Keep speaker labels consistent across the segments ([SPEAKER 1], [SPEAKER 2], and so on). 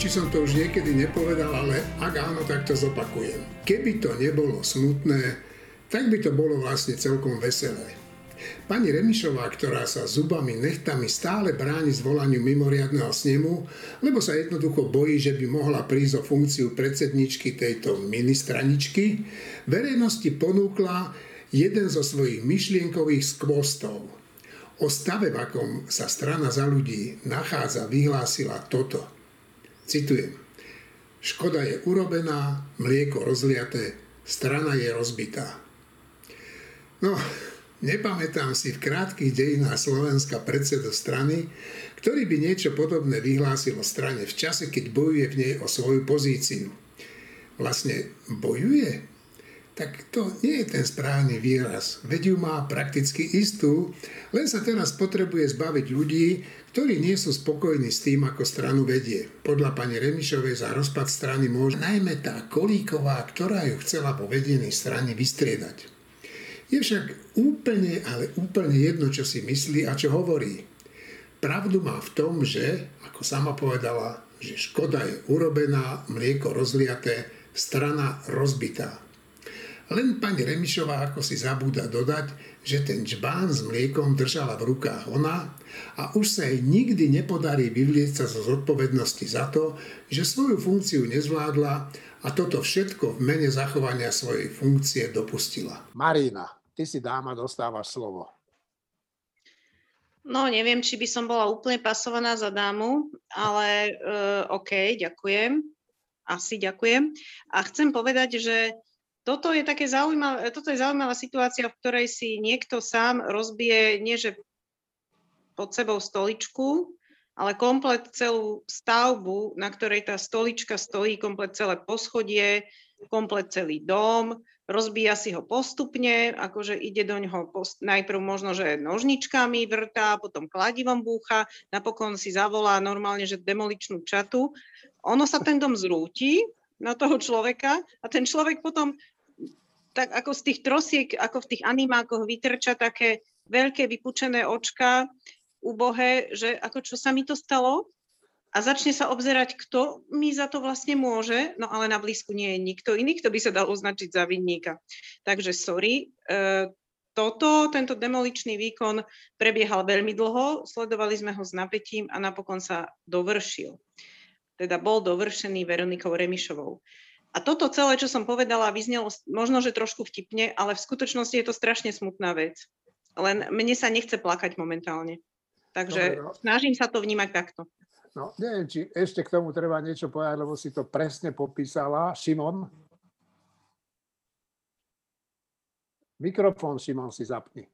[SPEAKER 1] či som to už niekedy nepovedal, ale ak áno, tak to zopakujem. Keby to nebolo smutné, tak by to bolo vlastne celkom veselé. Pani Remišová, ktorá sa zubami, nechtami stále bráni zvolaniu mimoriadného snemu, lebo sa jednoducho bojí, že by mohla prísť o funkciu predsedničky tejto ministraničky, verejnosti ponúkla jeden zo svojich myšlienkových skvostov. O stave, v akom sa strana za ľudí nachádza, vyhlásila toto. Citujem. Škoda je urobená, mlieko rozliaté, strana je rozbitá. No, nepamätám si v krátkých dejinách Slovenska predsedu strany, ktorý by niečo podobné vyhlásil o strane v čase, keď bojuje v nej o svoju pozíciu. Vlastne bojuje? Tak to nie je ten správny výraz. Veď ju má prakticky istú, len sa teraz potrebuje zbaviť ľudí, ktorí nie sú spokojní s tým, ako stranu vedie. Podľa pani Remišovej za rozpad strany môže najmä tá Kolíková, ktorá ju chcela po vedení strany vystriedať. Je však úplne, ale úplne jedno, čo si myslí a čo hovorí. Pravdu má v tom, že, ako sama povedala, že škoda je urobená, mlieko rozliaté, strana rozbitá. Len pani Remišová ako si zabúda dodať, že ten čbán s mliekom držala v rukách ona a už sa jej nikdy nepodarí vyvlieť sa zo zodpovednosti za to, že svoju funkciu nezvládla a toto všetko v mene zachovania svojej funkcie dopustila.
[SPEAKER 2] Marina, Ty si dáma, dostávaš slovo.
[SPEAKER 3] No, neviem, či by som bola úplne pasovaná za dámu, ale uh, OK, ďakujem. Asi ďakujem. A chcem povedať, že toto je, také zaujímavé, toto je zaujímavá situácia, v ktorej si niekto sám rozbije, nie že pod sebou stoličku, ale komplet celú stavbu, na ktorej tá stolička stojí, komplet celé poschodie, komplet celý dom, rozbíja si ho postupne, akože ide do ňoho post, najprv možno, že nožničkami vrtá, potom kladivom búcha, napokon si zavolá normálne, že demoličnú čatu. Ono sa ten dom zrúti na toho človeka a ten človek potom tak ako z tých trosiek, ako v tých animákoch vytrča také veľké vypučené očka, ubohé, že ako čo sa mi to stalo, a začne sa obzerať, kto mi za to vlastne môže, no ale na blízku nie je nikto iný, kto by sa dal označiť za vinníka. Takže sorry, e, toto, tento demoličný výkon prebiehal veľmi dlho, sledovali sme ho s napätím a napokon sa dovršil. Teda bol dovršený Veronikou Remišovou. A toto celé, čo som povedala, vyznelo možno, že trošku vtipne, ale v skutočnosti je to strašne smutná vec. Len mne sa nechce plakať momentálne. Takže Dobre, no. snažím sa to vnímať takto.
[SPEAKER 2] No, neviem, či ešte k tomu treba niečo povedať, lebo si to presne popísala. Šimon? Mikrofón, Šimon, si zapni.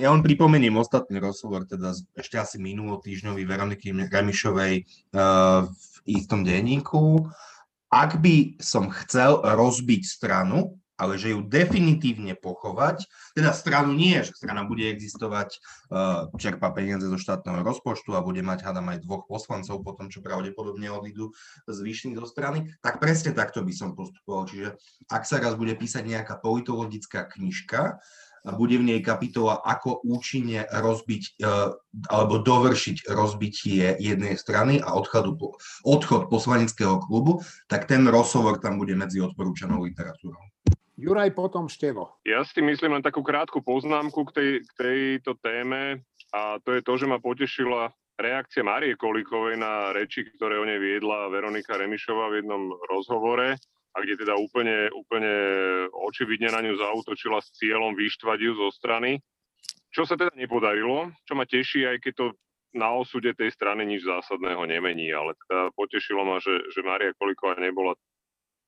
[SPEAKER 4] Ja len pripomeniem ostatný rozhovor, teda ešte asi minulotýždňový Veroniky Remišovej uh, v istom denníku. Ak by som chcel rozbiť stranu, ale že ju definitívne pochovať, teda stranu nie, že strana bude existovať, uh, čerpa peniaze zo štátneho rozpočtu a bude mať, hádam, aj dvoch poslancov po tom, čo pravdepodobne odídu z výšny do strany, tak presne takto by som postupoval. Čiže ak sa raz bude písať nejaká politologická knižka, bude v nej kapitola, ako účinne rozbiť uh, alebo dovršiť rozbitie jednej strany a odchodu, odchod poslaneckého klubu, tak ten rozhovor tam bude medzi odporúčanou literatúrou.
[SPEAKER 2] Juraj, potom Števo.
[SPEAKER 5] Ja si myslím len takú krátku poznámku k, tej, k tejto téme a to je to, že ma potešila reakcia Marie Kolíkovej na reči, ktoré o nej viedla Veronika Remišová v jednom rozhovore a kde teda úplne, úplne očividne na ňu zautočila s cieľom vyštvať ju zo strany. Čo sa teda nepodarilo, čo ma teší, aj keď to na osude tej strany nič zásadného nemení, ale teda potešilo ma, že, že Maria Kolíková nebola,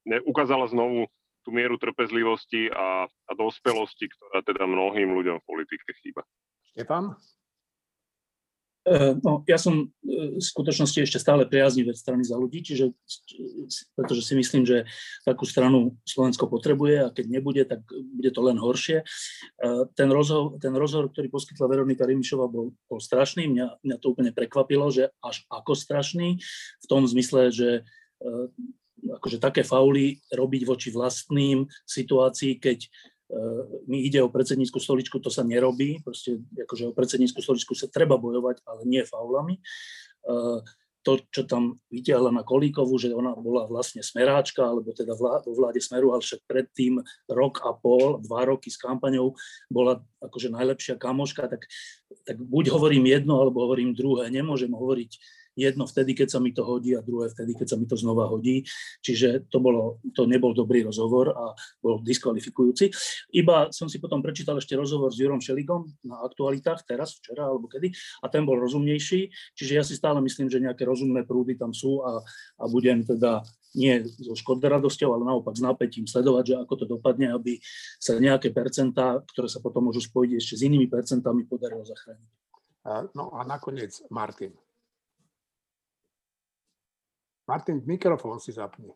[SPEAKER 5] ne, ukázala znovu tú mieru trpezlivosti a, a dospelosti, ktorá teda mnohým ľuďom v politike chýba.
[SPEAKER 2] Štefan?
[SPEAKER 6] E, no, ja som e, v skutočnosti ešte stále priaznivec strany za ľudí, čiže, pretože si myslím, že takú stranu Slovensko potrebuje a keď nebude, tak bude to len horšie. E, ten rozhovor, ten rozhovor ktorý poskytla Veronika Rimišová, bol, bol strašný. Mňa, mňa to úplne prekvapilo, že až ako strašný, v tom zmysle, že akože také fauly robiť voči vlastným situácii, keď mi ide o predsednícku stoličku, to sa nerobí. Proste akože o predsednícku stoličku sa treba bojovať, ale nie faulami. Uh, to, čo tam vytiahla na Kolíkovu, že ona bola vlastne smeráčka, alebo teda vo vláde Smeru, ale však predtým rok a pol, dva roky s kampaňou bola akože najlepšia kamoška, tak, tak buď hovorím jedno, alebo hovorím druhé. Nemôžem hovoriť jedno vtedy, keď sa mi to hodí a druhé vtedy, keď sa mi to znova hodí. Čiže to, bolo, to nebol dobrý rozhovor a bol diskvalifikujúci. Iba som si potom prečítal ešte rozhovor s Jurom Šeligom na aktualitách, teraz, včera alebo kedy, a ten bol rozumnejší. Čiže ja si stále myslím, že nejaké rozumné prúdy tam sú a, a budem teda nie so škodoradosťou, ale naopak s napätím sledovať, že ako to dopadne, aby sa nejaké percentá, ktoré sa potom môžu spojiť ešte s inými percentami, podarilo zachrániť.
[SPEAKER 1] No a nakoniec Martin. Martin, mikrofón si zapni.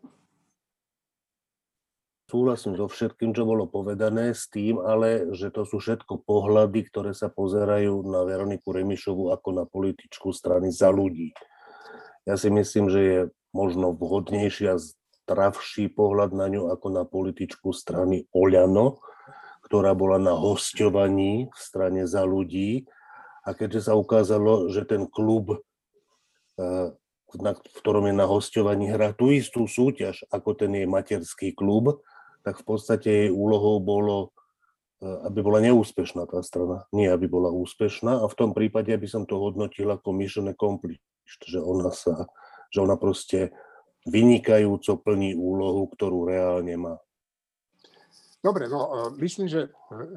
[SPEAKER 7] Súhlasím so všetkým, čo bolo povedané, s tým ale, že to sú všetko pohľady, ktoré sa pozerajú na Veroniku Remišovu ako na političku strany za ľudí. Ja si myslím, že je možno vhodnejší a zdravší pohľad na ňu ako na političku strany Oľano, ktorá bola na hostovaní v strane za ľudí. A keďže sa ukázalo, že ten klub eh, na, v ktorom je na hostovaní, hrá tú istú súťaž, ako ten jej materský klub, tak v podstate jej úlohou bolo, e, aby bola neúspešná tá strana, nie aby bola úspešná. A v tom prípade by som to hodnotil ako mission accomplished, že ona sa, že ona proste vynikajúco plní úlohu, ktorú reálne má.
[SPEAKER 1] Dobre, no e, myslím, že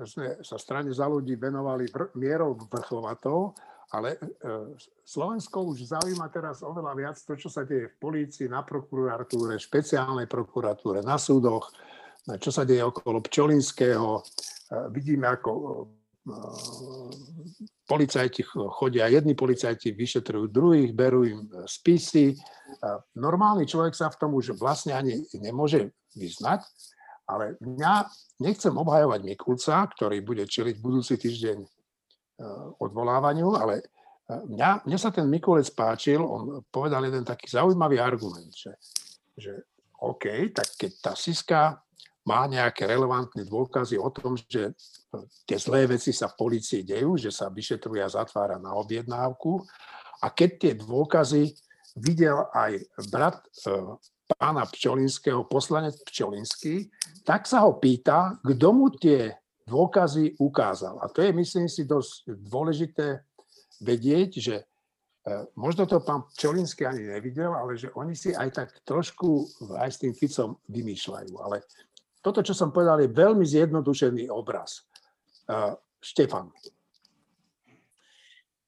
[SPEAKER 1] sme sa strane za ľudí venovali mierou vrchovatou ale e, Slovensko už zaujíma teraz oveľa viac to, čo sa deje v polícii, na prokuratúre, špeciálnej prokuratúre, na súdoch, čo sa deje okolo Pčolinského. E, vidíme, ako e, policajti chodia, jedni policajti vyšetrujú druhých, berú im spisy. Normálny človek sa v tom už vlastne ani nemôže vyznať, ale mňa nechcem obhajovať Mikulca, ktorý bude čeliť budúci týždeň odvolávaniu, ale eh, mňa, mne sa ten Mikulec páčil, on povedal jeden taký zaujímavý argument, že, že OK, tak keď tá Siska má nejaké relevantné dôkazy o tom, že eh, tie zlé veci sa v policii dejú, že sa vyšetruje a zatvára na objednávku. A keď tie dôkazy videl aj brat pána Pčolinského, poslanec Pčolinský, tak sa ho pýta, kto mu tie dôkazy ukázal. A to je, myslím si, dosť dôležité vedieť, že e, možno to pán Čolinský ani nevidel, ale že oni si aj tak trošku aj s tým Ficom vymýšľajú. Ale toto, čo som povedal, je veľmi zjednodušený obraz. E, Štefan.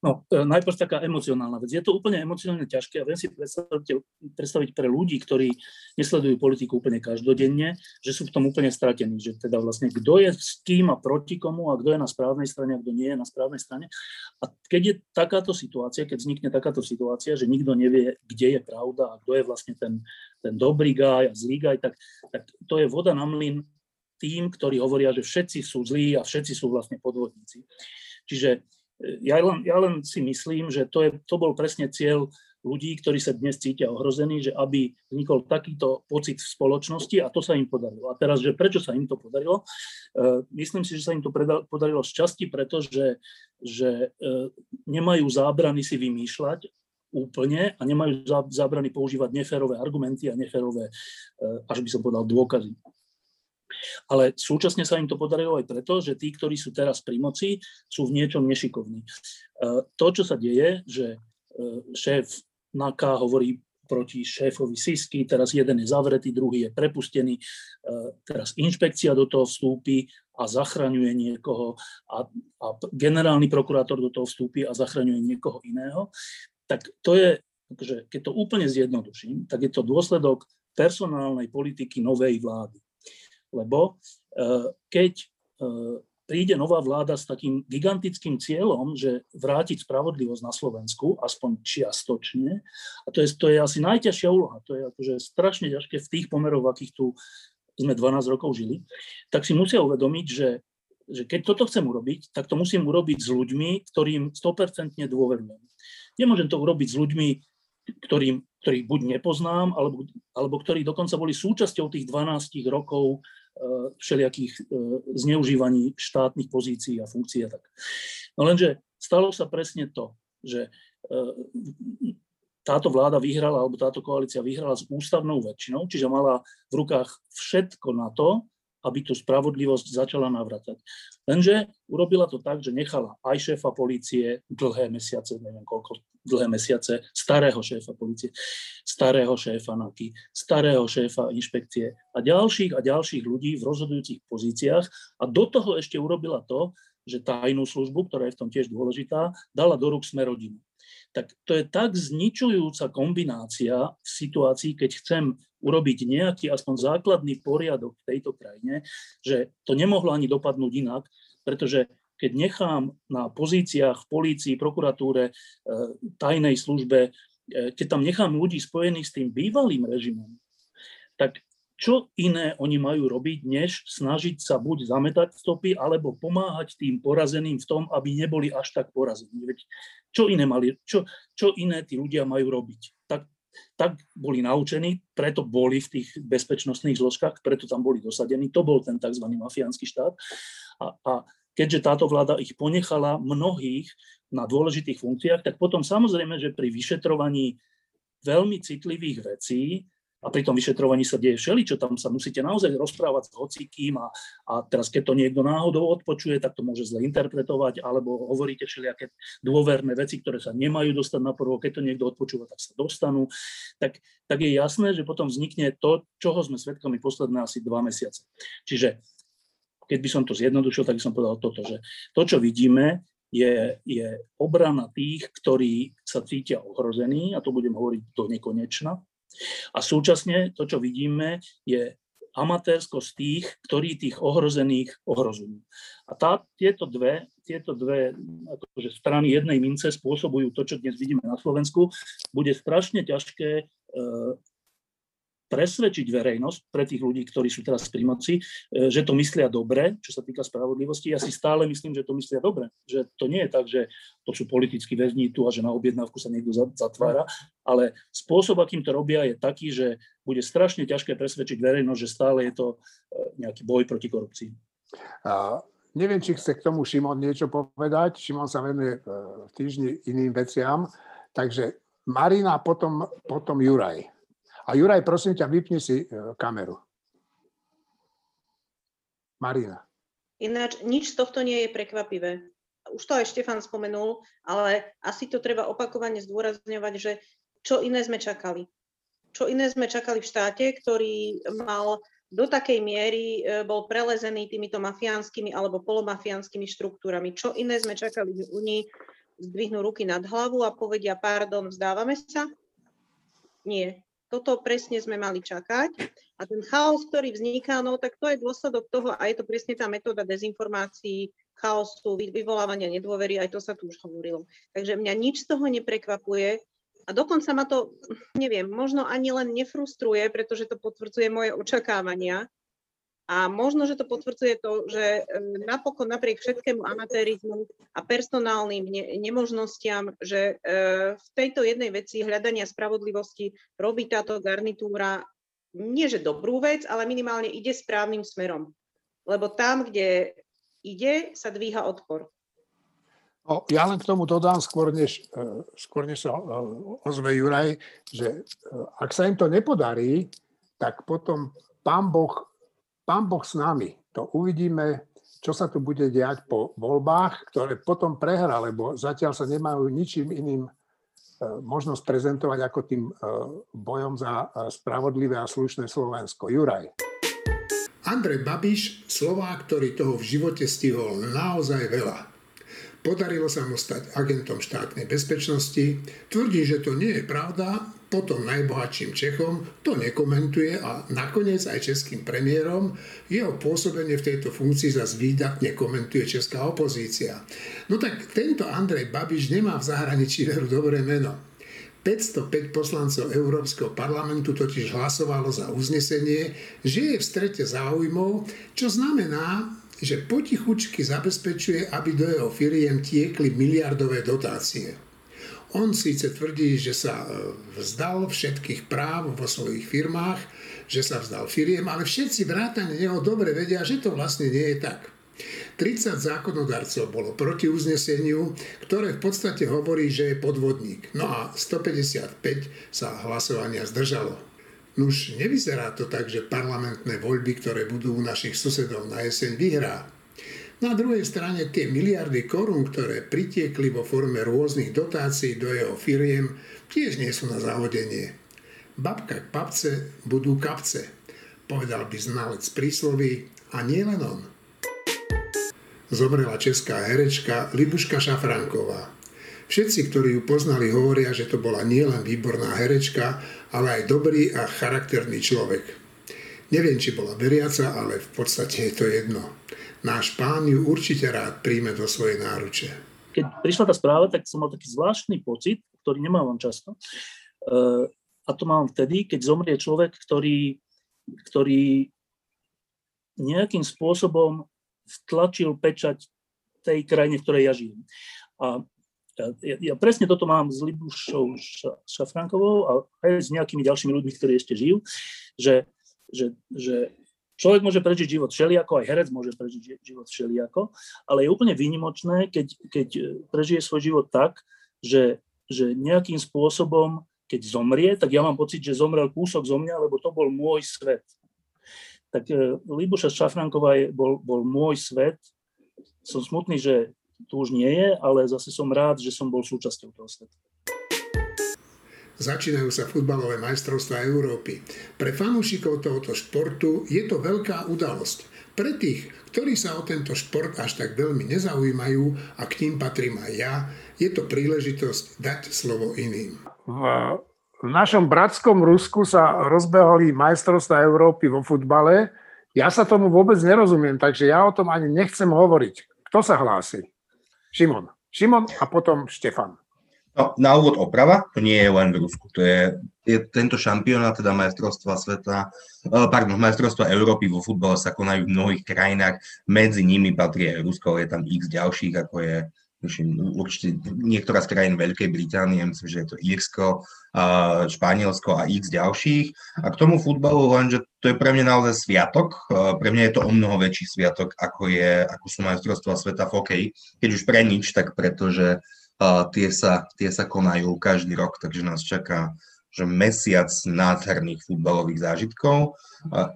[SPEAKER 6] No, e, najprv taká emocionálna vec. Je to úplne emocionálne ťažké a viem si predstaviť, predstaviť pre ľudí, ktorí nesledujú politiku úplne každodenne, že sú v tom úplne stratení, že teda vlastne kto je s kým a proti komu a kto je na správnej strane a kto nie je na správnej strane. A keď je takáto situácia, keď vznikne takáto situácia, že nikto nevie, kde je pravda a kto je vlastne ten, ten dobrý gaj a zlý gaj, tak, tak to je voda na mlyn tým, ktorí hovoria, že všetci sú zlí a všetci sú vlastne podvodníci. Čiže ja len, ja len si myslím, že to, je, to bol presne cieľ ľudí, ktorí sa dnes cítia ohrození, že aby vznikol takýto pocit v spoločnosti a to sa im podarilo. A teraz, že prečo sa im to podarilo? Uh, myslím si, že sa im to podarilo z časti, pretože že, uh, nemajú zábrany si vymýšľať úplne a nemajú zábrany používať neférové argumenty a neférové, uh, až by som povedal, dôkazy. Ale súčasne sa im to podarilo aj preto, že tí, ktorí sú teraz pri moci, sú v niečom nešikovní. E, to, čo sa deje, že e, šéf NAKA hovorí proti šéfovi Sisky, teraz jeden je zavretý, druhý je prepustený, e, teraz inšpekcia do toho vstúpi a zachraňuje niekoho a, a generálny prokurátor do toho vstúpi a zachraňuje niekoho iného, tak to je, akože keď to úplne zjednoduším, tak je to dôsledok personálnej politiky novej vlády lebo eh, keď eh, príde nová vláda s takým gigantickým cieľom, že vrátiť spravodlivosť na Slovensku, aspoň čiastočne, a to je, to je asi najťažšia úloha, to je akože strašne ťažké v tých pomeroch, v akých tu sme 12 rokov žili, tak si musia uvedomiť, že, že keď toto chcem urobiť, tak to musím urobiť s ľuďmi, ktorým 100% dôverujem. Nemôžem to urobiť s ľuďmi, ktorým, ktorých buď nepoznám, alebo, alebo ktorí dokonca boli súčasťou tých 12 rokov uh, všelijakých uh, zneužívaní štátnych pozícií a funkcií a tak. No lenže stalo sa presne to, že uh, táto vláda vyhrala, alebo táto koalícia vyhrala s ústavnou väčšinou, čiže mala v rukách všetko na to, aby tú spravodlivosť začala navratať. Lenže urobila to tak, že nechala aj šéfa polície dlhé mesiace, neviem koľko, dlhé mesiace, starého šéfa polície, starého šéfa NAKY, starého šéfa inšpekcie a ďalších a ďalších ľudí v rozhodujúcich pozíciách a do toho ešte urobila to, že tajnú službu, ktorá je v tom tiež dôležitá, dala do rúk sme rodinu tak to je tak zničujúca kombinácia v situácii, keď chcem urobiť nejaký aspoň základný poriadok v tejto krajine, že to nemohlo ani dopadnúť inak, pretože keď nechám na pozíciách v polícii, prokuratúre, e, tajnej službe, e, keď tam nechám ľudí spojených s tým bývalým režimom, tak čo iné oni majú robiť, než snažiť sa buď zametať stopy, alebo pomáhať tým porazeným v tom, aby neboli až tak porazení. Veď čo iné, mali, čo, čo iné tí ľudia majú robiť? Tak, tak boli naučení, preto boli v tých bezpečnostných zložkách, preto tam boli dosadení. To bol ten tzv. mafiánsky štát. A, a keďže táto vláda ich ponechala mnohých na dôležitých funkciách, tak potom samozrejme, že pri vyšetrovaní veľmi citlivých vecí a pri tom vyšetrovaní sa deje všeličo, tam sa musíte naozaj rozprávať s hocikým a, a teraz keď to niekto náhodou odpočuje, tak to môže zle interpretovať, alebo hovoríte všelijaké dôverné veci, ktoré sa nemajú dostať na prvo, keď to niekto odpočúva, tak sa dostanú. Tak, tak je jasné, že potom vznikne to, čoho sme svedkami posledné asi dva mesiace. Čiže keď by som to zjednodušil, tak by som povedal toto, že to, čo vidíme, je, je obrana tých, ktorí sa cítia ohrození, a to budem hovoriť do nekonečna, a súčasne to, čo vidíme, je amatérskosť tých, ktorí tých ohrozených ohrozujú. A tá, tieto dve, tieto dve akože strany jednej mince spôsobujú to, čo dnes vidíme na Slovensku. Bude strašne ťažké e, presvedčiť verejnosť pre tých ľudí, ktorí sú teraz pri moci, e, že to myslia dobre, čo sa týka spravodlivosti. Ja si stále myslím, že to myslia dobre. Že to nie je tak, že to sú politickí väzni tu a že na objednávku sa niekto zatvára, ale spôsob, akým to robia, je taký, že bude strašne ťažké presvedčiť verejnosť, že stále je to e, nejaký boj proti korupcii.
[SPEAKER 2] A neviem, či chce k tomu Šimon niečo povedať. Šimon sa venuje e, v týždni iným veciam. Takže Marina, potom, potom Juraj. A Juraj, prosím ťa, vypni si e, kameru. Marina.
[SPEAKER 3] Ináč, nič z tohto nie je prekvapivé. Už to aj Štefan spomenul, ale asi to treba opakovane zdôrazňovať, že čo iné sme čakali. Čo iné sme čakali v štáte, ktorý mal do takej miery e, bol prelezený týmito mafiánskymi alebo polomafiánskymi štruktúrami. Čo iné sme čakali, že Unii zdvihnú ruky nad hlavu a povedia, pardon, vzdávame sa? Nie. Toto presne sme mali čakať. A ten chaos, ktorý vzniká, no tak to je dôsledok toho a je to presne tá metóda dezinformácií, chaosu, vyvolávania nedôvery, aj to sa tu už hovorilo. Takže mňa nič z toho neprekvapuje a dokonca ma to, neviem, možno ani len nefrustruje, pretože to potvrdzuje moje očakávania, a možno, že to potvrdzuje to, že napokon napriek všetkému amatérizmu a personálnym ne- nemožnostiam, že v tejto jednej veci hľadania spravodlivosti robí táto garnitúra nie že dobrú vec, ale minimálne ide správnym smerom. Lebo tam, kde ide, sa dvíha odpor.
[SPEAKER 2] No, ja len k tomu dodám skôr, než, e, skôr než sa e, ozve Juraj, že e, ak sa im to nepodarí, tak potom pán Boh Pán Boh s nami. To uvidíme, čo sa tu bude diať po voľbách, ktoré potom prehra, lebo zatiaľ sa nemajú ničím iným e, možnosť prezentovať ako tým e, bojom za e, spravodlivé a slušné Slovensko. Juraj.
[SPEAKER 1] Andrej Babiš, Slovák, ktorý toho v živote stihol naozaj veľa. Podarilo sa mu stať agentom štátnej bezpečnosti. Tvrdí, že to nie je pravda, potom najbohatším Čechom to nekomentuje a nakoniec aj českým premiérom jeho pôsobenie v tejto funkcii zase výdatne komentuje česká opozícia. No tak tento Andrej Babiš nemá v zahraničí veru dobré meno. 505 poslancov Európskeho parlamentu totiž hlasovalo za uznesenie, že je v strete záujmov, čo znamená, že potichučky zabezpečuje, aby do jeho firiem tiekli miliardové dotácie. On síce tvrdí, že sa e, vzdal všetkých práv vo svojich firmách, že sa vzdal firiem, ale všetci vrátane neho dobre vedia, že to vlastne nie je tak. 30 zákonodarcov bolo proti uzneseniu, ktoré v podstate hovorí, že je podvodník. No a 155 sa hlasovania zdržalo. Nuž nevyzerá to tak, že parlamentné voľby, ktoré budú u našich susedov na jeseň, vyhrá. Na druhej strane tie miliardy korún, ktoré pritiekli vo forme rôznych dotácií do jeho firiem, tiež nie sú na zahodenie. Babka k papce budú kapce, povedal by znalec prísloví a nie on. Zomrela česká herečka Libuška Šafránková. Všetci, ktorí ju poznali, hovoria, že to bola nielen výborná herečka, ale aj dobrý a charakterný človek. Neviem, či bola veriaca, ale v podstate je to jedno náš pán ju určite rád príjme do svojej náruče.
[SPEAKER 6] Keď prišla tá správa, tak som mal taký zvláštny pocit, ktorý nemávam často. Eh, a to mám vtedy, keď zomrie človek, ktorý, ktorý nejakým spôsobom vtlačil pečať tej krajine, v ktorej ja žijem. A ja, ja presne toto mám s Libušou Šafrankovou a aj s nejakými ďalšími ľuďmi, ktorí ešte žijú, že, že, že Človek môže prežiť život všelijako, aj herec môže prežiť život všelijako, ale je úplne výnimočné, keď, keď prežije svoj život tak, že, že nejakým spôsobom, keď zomrie, tak ja mám pocit, že zomrel kúsok zo mňa, lebo to bol môj svet. Tak e, Libuša Šafranková je, bol, bol môj svet. Som smutný, že tu už nie je, ale zase som rád, že som bol súčasťou toho sveta.
[SPEAKER 1] Začínajú sa futbalové majstrovstvá Európy. Pre fanúšikov tohoto športu je to veľká udalosť. Pre tých, ktorí sa o tento šport až tak veľmi nezaujímajú a k ním patrím aj ja, je to príležitosť dať slovo iným.
[SPEAKER 2] V, našom bratskom Rusku sa rozbehali majstrovstvá Európy vo futbale. Ja sa tomu vôbec nerozumiem, takže ja o tom ani nechcem hovoriť. Kto sa hlási? Šimon. Šimon a potom Štefan.
[SPEAKER 4] No, na úvod oprava, to nie je len v Rusku, to je, je tento šampionát, teda majstrovstva sveta, eh, pardon, majstrovstva Európy vo futbale sa konajú v mnohých krajinách, medzi nimi patrí aj Rusko, je tam x ďalších, ako je myslím, určite niektorá z krajín Veľkej Británie, myslím, že je to Írsko, Španielsko a x ďalších. A k tomu futbalu lenže to je pre mňa naozaj sviatok. Eh, pre mňa je to o mnoho väčší sviatok, ako, je, ako sú majstrovstvá sveta v hokeji. Keď už pre nič, tak pretože tie, sa, tie sa konajú každý rok, takže nás čaká že mesiac nádherných futbalových zážitkov.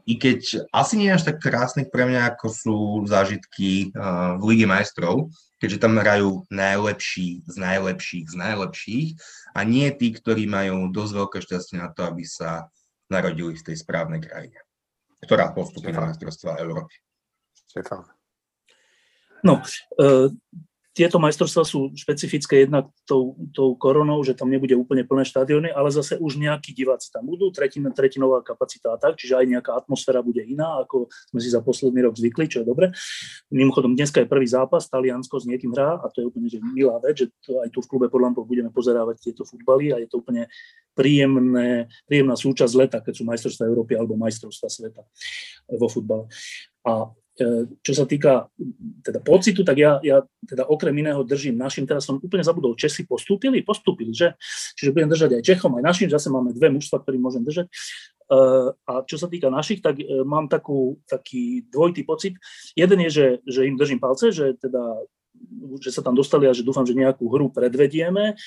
[SPEAKER 4] I keď asi nie až tak krásnych pre mňa, ako sú zážitky v Lige majstrov, keďže tam hrajú najlepší z najlepších z najlepších a nie tí, ktorí majú dosť veľké šťastie na to, aby sa narodili v tej správnej krajine, ktorá postupí na majstrovstvá Európy.
[SPEAKER 2] Stefan.
[SPEAKER 6] No, e, tieto majstrovstvá sú špecifické jednak tou, tou koronou, že tam nebude úplne plné štadióny, ale zase už nejakí diváci tam budú, tretin, tretinová kapacita a tak, čiže aj nejaká atmosféra bude iná, ako sme si za posledný rok zvykli, čo je dobre. Mimochodom, dneska je prvý zápas, Taliansko s niekým hrá a to je úplne že milá vec, že to aj tu v klube pod lampou budeme pozerávať tieto futbaly a je to úplne príjemné, príjemná súčasť leta, keď sú majstrovstvá Európy alebo majstrovstvá sveta vo futbale. A čo sa týka teda pocitu, tak ja, ja teda okrem iného držím našim, teraz som úplne zabudol, Česi postúpili, postúpili, že? Čiže budem držať aj Čechom, aj našim, zase máme dve mužstva, ktorý môžem držať. E, a čo sa týka našich, tak e, mám takú, taký dvojitý pocit. Jeden je, že, že im držím palce, že teda že sa tam dostali a že dúfam, že nejakú hru predvedieme.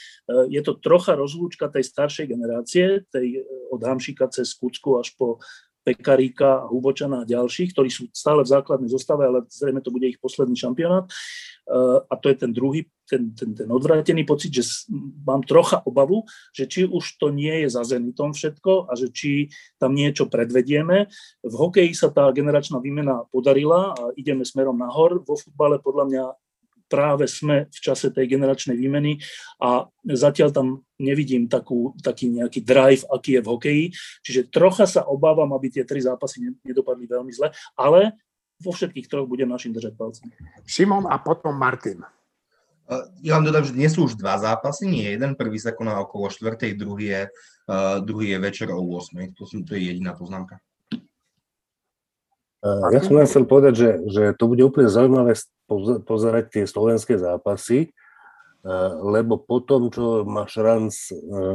[SPEAKER 6] Je to trocha rozlúčka tej staršej generácie, tej od Hamšika cez Kucku až po Pekaríka, Hubočana a ďalších, ktorí sú stále v základnej zostave, ale zrejme to bude ich posledný šampionát. Eh, a to je ten druhý, ten, ten, ten odvrátený pocit, že mám trocha obavu, že či už to nie je za Zenitom všetko a že či tam niečo predvedieme. V hokeji sa tá generačná výmena podarila a ideme smerom nahor. Vo futbale podľa mňa práve sme v čase tej generačnej výmeny a zatiaľ tam nevidím takú, taký nejaký drive, aký je v hokeji. Čiže trocha sa obávam, aby tie tri zápasy nedopadli veľmi zle, ale vo všetkých troch budem našim držať palcom.
[SPEAKER 2] Simon a potom Martin.
[SPEAKER 4] Ja vám dodám, že dnes sú už dva zápasy, nie jeden. Prvý sa koná okolo 4. druhý je, uh, druhý je večer o 8. To, to je jediná poznámka.
[SPEAKER 7] Ja som len chcel povedať, že, že to bude úplne zaujímavé pozerať tie slovenské zápasy, lebo po tom, čo má Šranc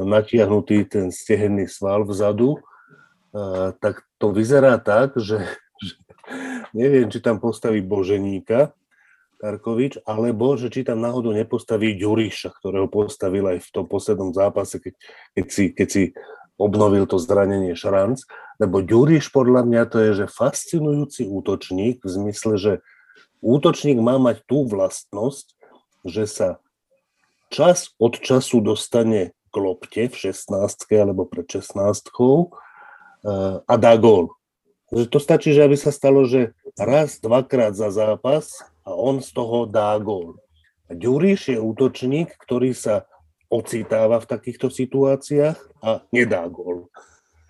[SPEAKER 7] natiahnutý ten stehenný sval vzadu, tak to vyzerá tak, že, že neviem, či tam postaví Boženíka, Karkovič, alebo že či tam náhodou nepostaví Ďuriša, ktorého postavil aj v tom poslednom zápase, keď, keď, si, keď si obnovil to zranenie Šranc, lebo Ďuriš podľa mňa to je, že fascinujúci útočník v zmysle, že útočník má mať tú vlastnosť, že sa čas od času dostane k lopte v 16 alebo pred 16 eh, a dá gól. Že to stačí, že aby sa stalo, že raz, dvakrát za zápas a on z toho dá gól. A Ďuriš je útočník, ktorý sa ocitáva v takýchto situáciách a nedá gól.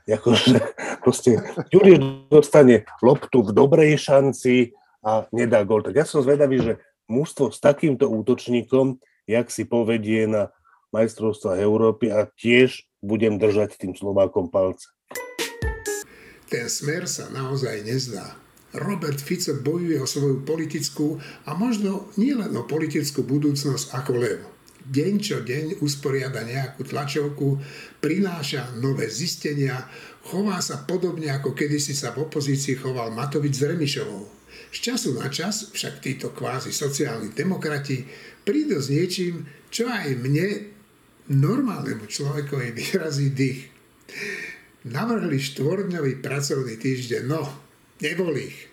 [SPEAKER 7] Jakože proste Ďuriš dostane loptu v dobrej šanci a nedá gól. Tak ja som zvedavý, že mužstvo s takýmto útočníkom, jak si povedie na majstrovstvách Európy a tiež budem držať tým Slovákom palce
[SPEAKER 1] ten smer sa naozaj nezdá. Robert Fico bojuje o svoju politickú a možno nielen o politickú budúcnosť ako lev. Deň čo deň usporiada nejakú tlačovku, prináša nové zistenia, chová sa podobne ako kedysi sa v opozícii choval Matovič s Remišovou. Z času na čas však títo kvázi sociálni demokrati prídu s niečím, čo aj mne, normálnemu človekovi, vyrazí dých navrhli štvordňový pracovný týždeň. No, nebol ich.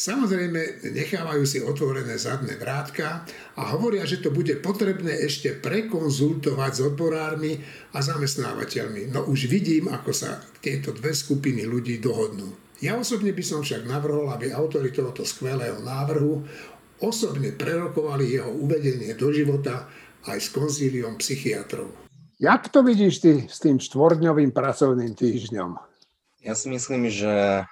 [SPEAKER 1] Samozrejme, nechávajú si otvorené zadné vrátka a hovoria, že to bude potrebné ešte prekonzultovať s odborármi a zamestnávateľmi. No už vidím, ako sa tieto dve skupiny ľudí dohodnú. Ja osobne by som však navrhol, aby autori tohoto skvelého návrhu osobne prerokovali jeho uvedenie do života aj s konzíliom psychiatrov.
[SPEAKER 2] Jak to vidíš ty s tým štvordňovým pracovným týždňom?
[SPEAKER 4] Ja si myslím, že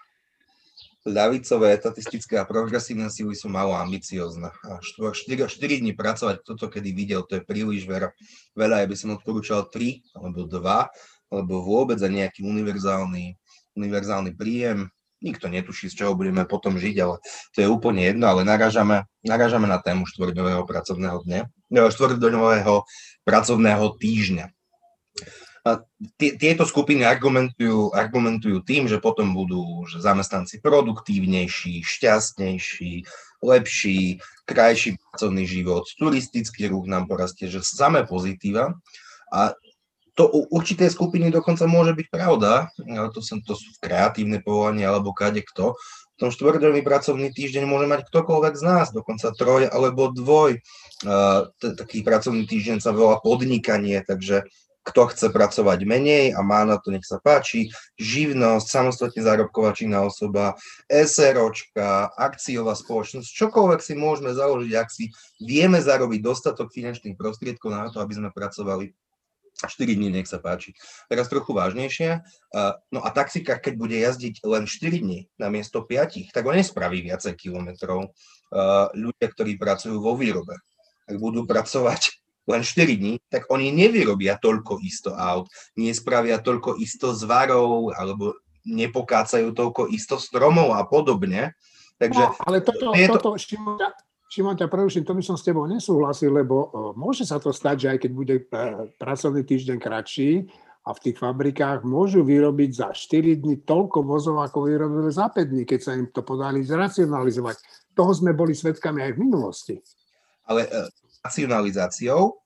[SPEAKER 4] ľavicové, etatistické a progresívne síly sú malo ambiciozne. A 4, 4, 4 dní pracovať toto, kedy videl, to je príliš veľa. Veľa, ja by som odporúčal 3 alebo 2, alebo vôbec za nejaký univerzálny, univerzálny príjem. Nikto netuší, z čoho budeme potom žiť, ale to je úplne jedno, ale narážame, narážame na tému štvordňového pracovného dňa, štvordňového pracovného týždňa tieto skupiny argumentujú, argumentujú tým, že potom budú že zamestnanci produktívnejší, šťastnejší, lepší, krajší pracovný život, turistický ruch nám porastie, že samé pozitíva. A to u určitej skupiny dokonca môže byť pravda, to, som, to sú kreatívne povolania alebo kade kto. V tom štvrťdňový pracovný týždeň môže mať ktokoľvek z nás, dokonca troj alebo dvoj. Uh, taký pracovný týždeň sa volá podnikanie, takže kto chce pracovať menej a má na to, nech sa páči, živnosť, samostatne zárobková činná osoba, SROčka, akciová spoločnosť, čokoľvek si môžeme založiť, ak si vieme zarobiť dostatok finančných prostriedkov na to, aby sme pracovali 4 dní, nech sa páči. Teraz trochu vážnejšie. No a taxikár, keď bude jazdiť len 4 dní na miesto 5, tak on nespraví viacej kilometrov. Ľudia, ktorí pracujú vo výrobe, ak budú pracovať len 4 dní, tak oni nevyrobia toľko isto aut, nespravia toľko isto zvarov, alebo nepokácajú toľko isto stromov a podobne. Takže
[SPEAKER 2] no, ale toto, to... toto Šimon, Šimon, ťa preruším, to by som s tebou nesúhlasil, lebo uh, môže sa to stať, že aj keď bude uh, pracovný týždeň kratší a v tých fabrikách môžu vyrobiť za 4 dní toľko vozov, ako vyrobili za 5 dní, keď sa im to podali zracionalizovať. Toho sme boli svedkami aj v minulosti.
[SPEAKER 4] Ale uh, racionalizáciou,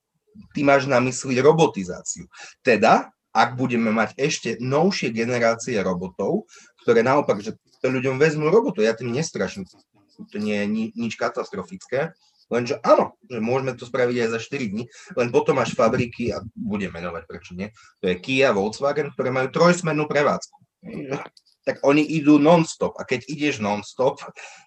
[SPEAKER 4] ty máš na mysli robotizáciu. Teda, ak budeme mať ešte novšie generácie robotov, ktoré naopak, že ľuďom vezmú robotu, ja tým nestraším, to nie je ni, nič katastrofické, lenže áno, že môžeme to spraviť aj za 4 dní, len potom máš fabriky, a budem menovať, prečo nie, to je Kia, Volkswagen, ktoré majú trojsmennú prevádzku tak oni idú non-stop. A keď ideš non-stop,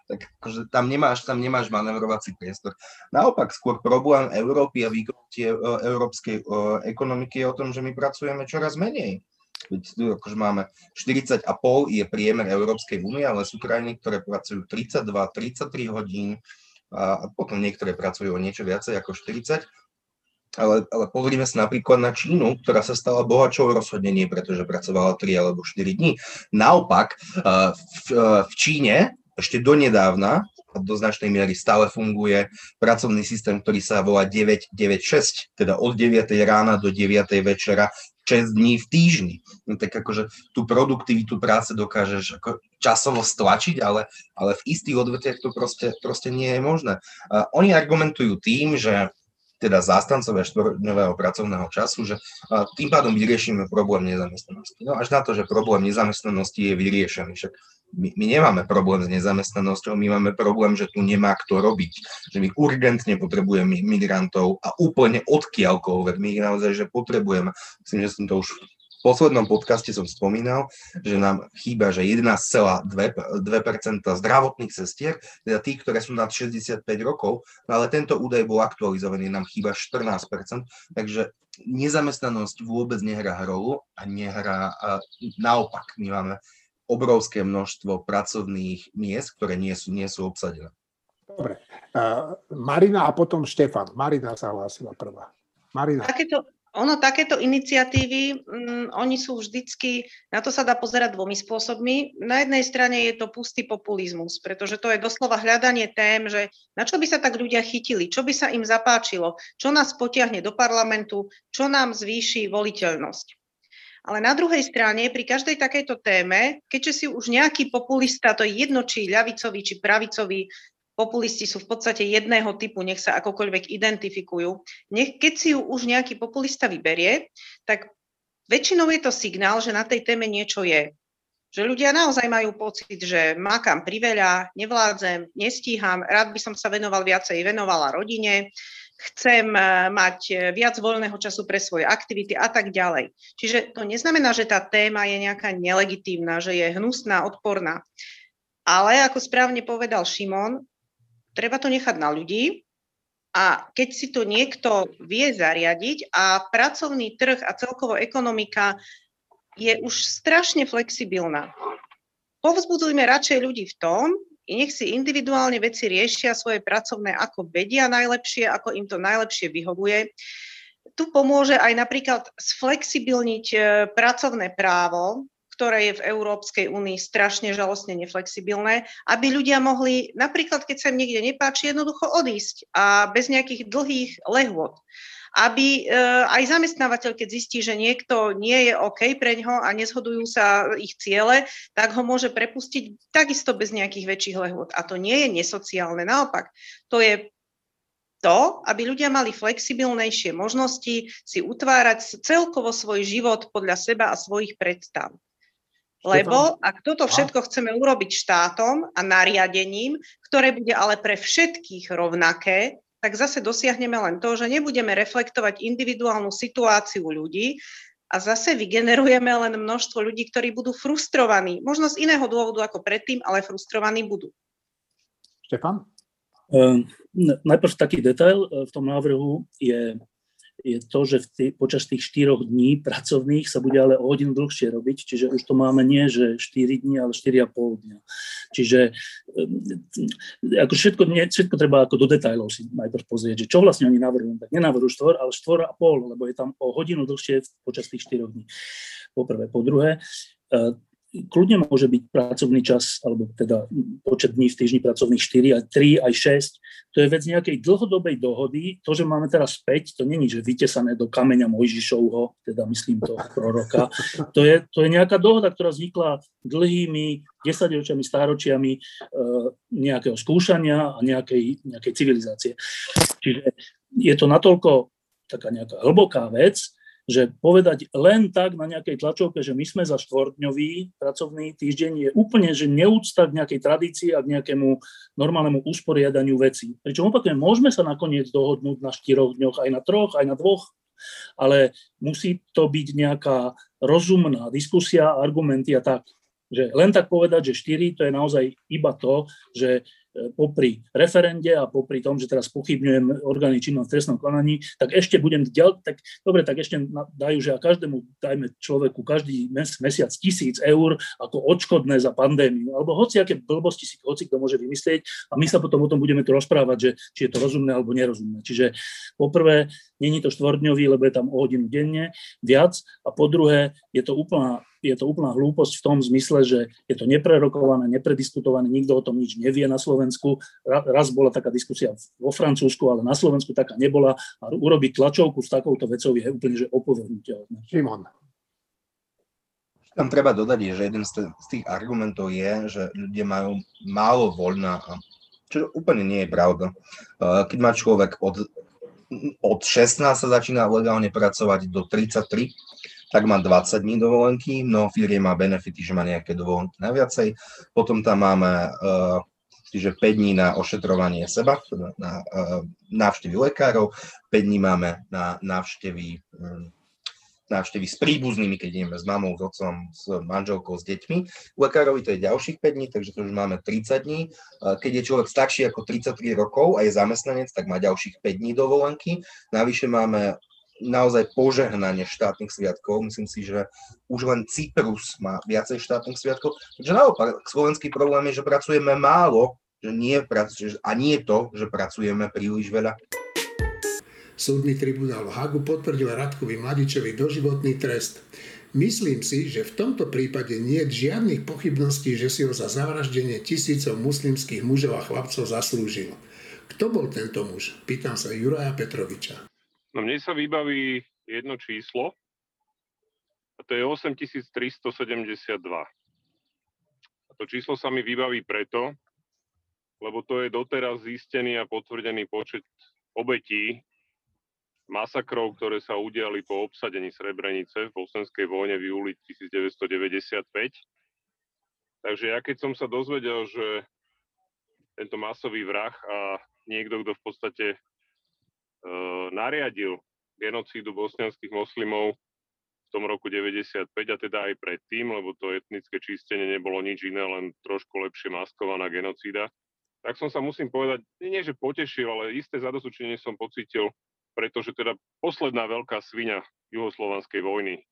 [SPEAKER 4] tak akože tam nemáš, tam nemáš manevrovací priestor. Naopak, skôr problém Európy a výkonnosti e, európskej e, ekonomiky je o tom, že my pracujeme čoraz menej. Veď tu akože máme 40,5 je priemer Európskej únie, ale sú krajiny, ktoré pracujú 32, 33 hodín a potom niektoré pracujú o niečo viacej ako 40 ale, ale pozrime sa napríklad na Čínu, ktorá sa stala bohačou rozhodne nie, pretože pracovala 3 alebo 4 dní. Naopak, v, v Číne ešte donedávna do značnej miery stále funguje. Pracovný systém, ktorý sa volá 996, teda od 9 rána do 9 večera, 6 dní v týždni. No, tak akože tú produktivitu práce dokážeš ako časovo stlačiť, ale, ale v istých odvetviach to proste, proste nie je možné. Uh, oni argumentujú tým, že teda zástancovia štvorňového pracovného času, že tým pádom vyriešime problém nezamestnanosti. No až na to, že problém nezamestnanosti je vyriešený. Však my, my nemáme problém s nezamestnanosťou, my máme problém, že tu nemá kto robiť. Že my urgentne potrebujeme migrantov a úplne odkiaľkoľvek. My ich naozaj, že potrebujeme. Myslím, že som to už poslednom podcaste som spomínal, že nám chýba, že 11,2% zdravotných sestier, teda tých, ktoré sú nad 65 rokov, no ale tento údaj bol aktualizovaný, nám chýba 14%, takže nezamestnanosť vôbec nehrá rolu a nehrá, a naopak, my máme obrovské množstvo pracovných miest, ktoré nie sú, nie sú obsadené.
[SPEAKER 2] Dobre. Uh, Marina a potom Štefan. Marina sa hlásila prvá. Marina.
[SPEAKER 3] Takéto, ono, takéto iniciatívy, um, oni sú vždycky, na to sa dá pozerať dvomi spôsobmi. Na jednej strane je to pustý populizmus, pretože to je doslova hľadanie tém, že na čo by sa tak ľudia chytili, čo by sa im zapáčilo, čo nás potiahne do parlamentu, čo nám zvýši voliteľnosť. Ale na druhej strane, pri každej takejto téme, keďže si už nejaký populista, to je jedno, či ľavicový, či pravicový, populisti sú v podstate jedného typu, nech sa akokoľvek identifikujú. Nech, keď si ju už nejaký populista vyberie, tak väčšinou je to signál, že na tej téme niečo je. Že ľudia naozaj majú pocit, že mákam priveľa, nevládzem, nestíham, rád by som sa venoval viacej, venovala rodine, chcem eh, mať eh, viac voľného času pre svoje aktivity a tak ďalej. Čiže to neznamená, že tá téma je nejaká nelegitímna, že je hnusná, odporná. Ale ako správne povedal Šimon, treba to nechať na ľudí a keď si to niekto vie zariadiť a pracovný trh a celkovo ekonomika je už strašne flexibilná. Povzbudzujme radšej ľudí v tom, nech si individuálne veci riešia svoje pracovné, ako vedia najlepšie, ako im to najlepšie vyhovuje. Tu pomôže aj napríklad sflexibilniť e, pracovné právo, ktoré je v Európskej únii strašne žalostne neflexibilné, aby ľudia mohli, napríklad keď sa im niekde nepáči, jednoducho odísť a bez nejakých dlhých lehôd aby e, aj zamestnávateľ, keď zistí, že niekto nie je OK pre ňo a nezhodujú sa ich ciele, tak ho môže prepustiť takisto bez nejakých väčších lehôd. A to nie je nesociálne, naopak. To je to, aby ľudia mali flexibilnejšie možnosti si utvárať celkovo svoj život podľa seba a svojich predstav. Lebo ak toto všetko chceme urobiť štátom a nariadením, ktoré bude ale pre všetkých rovnaké, tak zase dosiahneme len to, že nebudeme reflektovať individuálnu situáciu ľudí a zase vygenerujeme len množstvo ľudí, ktorí budú frustrovaní. Možno z iného dôvodu ako predtým, ale frustrovaní budú.
[SPEAKER 2] Štefan?
[SPEAKER 6] Uh, najprv taký detail uh, v tom návrhu je je to, že v tý, počas tých 4 dní pracovných sa bude ale o hodinu dlhšie robiť, čiže už to máme nie, že 4 dní, ale 4,5 dňa. Čiže ehm, ako všetko, nie, všetko treba ako do detajlov si najprv pozrieť, že čo vlastne oni navrhujú. Tak nenavrhujú štvor, ale štvor a pol, lebo je tam o hodinu dlhšie počas tých 4 dní. Po prvé. Po druhé, ehm, kľudne môže byť pracovný čas, alebo teda počet dní v týždni pracovných 4, aj 3, aj 6. To je vec nejakej dlhodobej dohody. To, že máme teraz 5, to není, že vytesané do kameňa Mojžišovho, teda myslím to proroka. To je, to je nejaká dohoda, ktorá vznikla dlhými desaťročiami, stáročiami e, nejakého skúšania a nejakej, nejakej civilizácie. Čiže je to natoľko taká nejaká hlboká vec, že povedať len tak na nejakej tlačovke, že my sme za štvordňový pracovný týždeň je úplne, že neúcta k nejakej tradícii a k nejakému normálnemu usporiadaniu vecí. Pričom opakujem, môžeme sa nakoniec dohodnúť na štyroch dňoch, aj na troch, aj na dvoch, ale musí to byť nejaká rozumná diskusia, argumenty a tak. Že len tak povedať, že 4 to je naozaj iba to, že popri referende a popri tom, že teraz pochybňujem orgány činnom v trestnom konaní, tak ešte budem ďal, tak dobre, tak ešte dajú, že a každému dajme človeku každý mes, mesiac tisíc eur ako odškodné za pandémiu, alebo hoci aké blbosti si hoci kto môže vymyslieť a my sa potom o tom budeme tu rozprávať, že či je to rozumné alebo nerozumné. Čiže poprvé, není to štvordňový, lebo je tam o hodinu denne viac a po druhé, je to úplná je to úplná hlúposť v tom zmysle, že je to neprerokované, neprediskutované, nikto o tom nič nevie na Slovensku. Raz bola taká diskusia vo Francúzsku, ale na Slovensku taká nebola a urobiť tlačovku s takouto vecou je úplne že opovrhnutelné.
[SPEAKER 2] Šimon.
[SPEAKER 4] Tam treba dodať, že jeden z tých argumentov je, že ľudia majú málo voľna, čo úplne nie je pravda. Keď má človek od, od 16 sa začína legálne pracovať do 33, tak má 20 dní dovolenky, mnoho firiem má benefity, že má nejaké dovolenky naviacej. Potom tam máme uh, čiže 5 dní na ošetrovanie seba, na, na uh, návštevy lekárov, 5 dní máme na návštevy um, návštevy s príbuznými, keď ideme s mamou, s otcom, s manželkou, s deťmi. U lekárovi to je ďalších 5 dní, takže to už máme 30 dní. Keď je človek starší ako 33 rokov a je zamestnanec, tak má ďalších 5 dní dovolenky. Navyše máme naozaj požehnanie štátnych sviatkov. Myslím si, že už len Cyprus má viacej štátnych sviatkov. Takže naopak, slovenský problém je, že pracujeme málo že nie, a nie to, že pracujeme príliš veľa.
[SPEAKER 1] Súdny tribunál v Hagu potvrdil Radkovi Mladičovi doživotný trest. Myslím si, že v tomto prípade nie je žiadnych pochybností, že si ho za zavraždenie tisícov muslimských mužov a chlapcov zaslúžil. Kto bol tento muž? Pýtam sa Juraja Petroviča.
[SPEAKER 5] No mne sa vybaví jedno číslo, a to je 8372. A to číslo sa mi vybaví preto, lebo to je doteraz zistený a potvrdený počet obetí masakrov, ktoré sa udiali po obsadení Srebrenice v bosenskej vojne v júli 1995. Takže ja keď som sa dozvedel, že tento masový vrah a niekto, kto v podstate nariadil genocídu bosnianských moslimov v tom roku 95 a teda aj predtým, lebo to etnické čistenie nebolo nič iné, len trošku lepšie maskovaná genocída, tak som sa musím povedať, nie že potešil, ale isté zadosučenie som pocítil pretože teda posledná veľká svinia juhoslovanskej vojny e,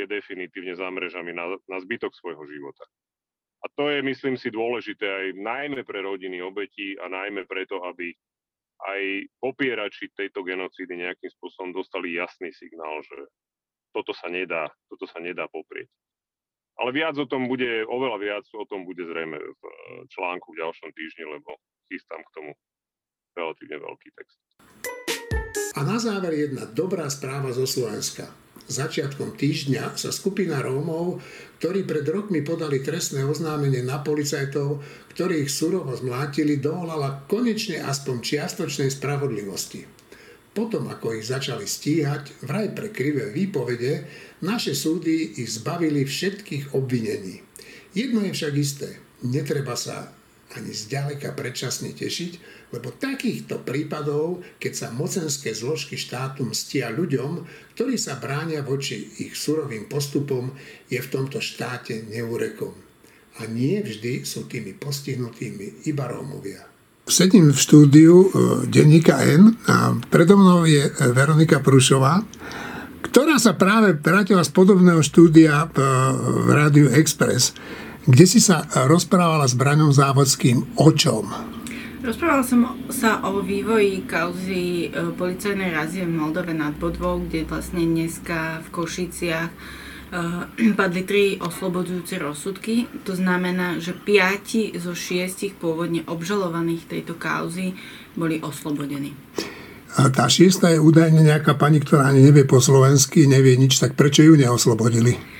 [SPEAKER 5] je definitívne za mrežami na, na zbytok svojho života. A to je, myslím si, dôležité aj najmä pre rodiny obetí a najmä preto, aby aj popierači tejto genocídy nejakým spôsobom dostali jasný signál, že toto sa nedá, toto sa nedá poprieť. Ale viac o tom bude, oveľa viac o tom bude zrejme v e, článku v ďalšom týždni, lebo chystám k tomu relatívne veľký text.
[SPEAKER 1] A na záver jedna dobrá správa zo Slovenska. Začiatkom týždňa sa skupina Rómov, ktorí pred rokmi podali trestné oznámenie na policajtov, ktorí ich surovo zmlátili, dovolala konečne aspoň čiastočnej spravodlivosti. Potom, ako ich začali stíhať, vraj pre krivé výpovede, naše súdy ich zbavili všetkých obvinení. Jedno je však isté, netreba sa ani zďaleka predčasne tešiť, lebo takýchto prípadov, keď sa mocenské zložky štátu mstia ľuďom, ktorí sa bránia voči ich surovým postupom, je v tomto štáte neúrekom. A nie vždy sú tými postihnutými iba Rómovia. Sedím v štúdiu e, denníka N a predo mnou je Veronika Prušová, ktorá sa práve vrátila z podobného štúdia v, v Rádiu Express, kde si sa rozprávala s Braňom Závodským o čom?
[SPEAKER 8] Rozprával som sa o vývoji kauzy e, policajnej razie v Moldove nad Bodvou, kde vlastne dneska v Košiciach e, padli tri oslobodzujúce rozsudky. To znamená, že piati zo šiestich pôvodne obžalovaných tejto kauzy boli oslobodení.
[SPEAKER 1] A tá šiesta je údajne nejaká pani, ktorá ani nevie po slovensky, nevie nič, tak prečo ju neoslobodili?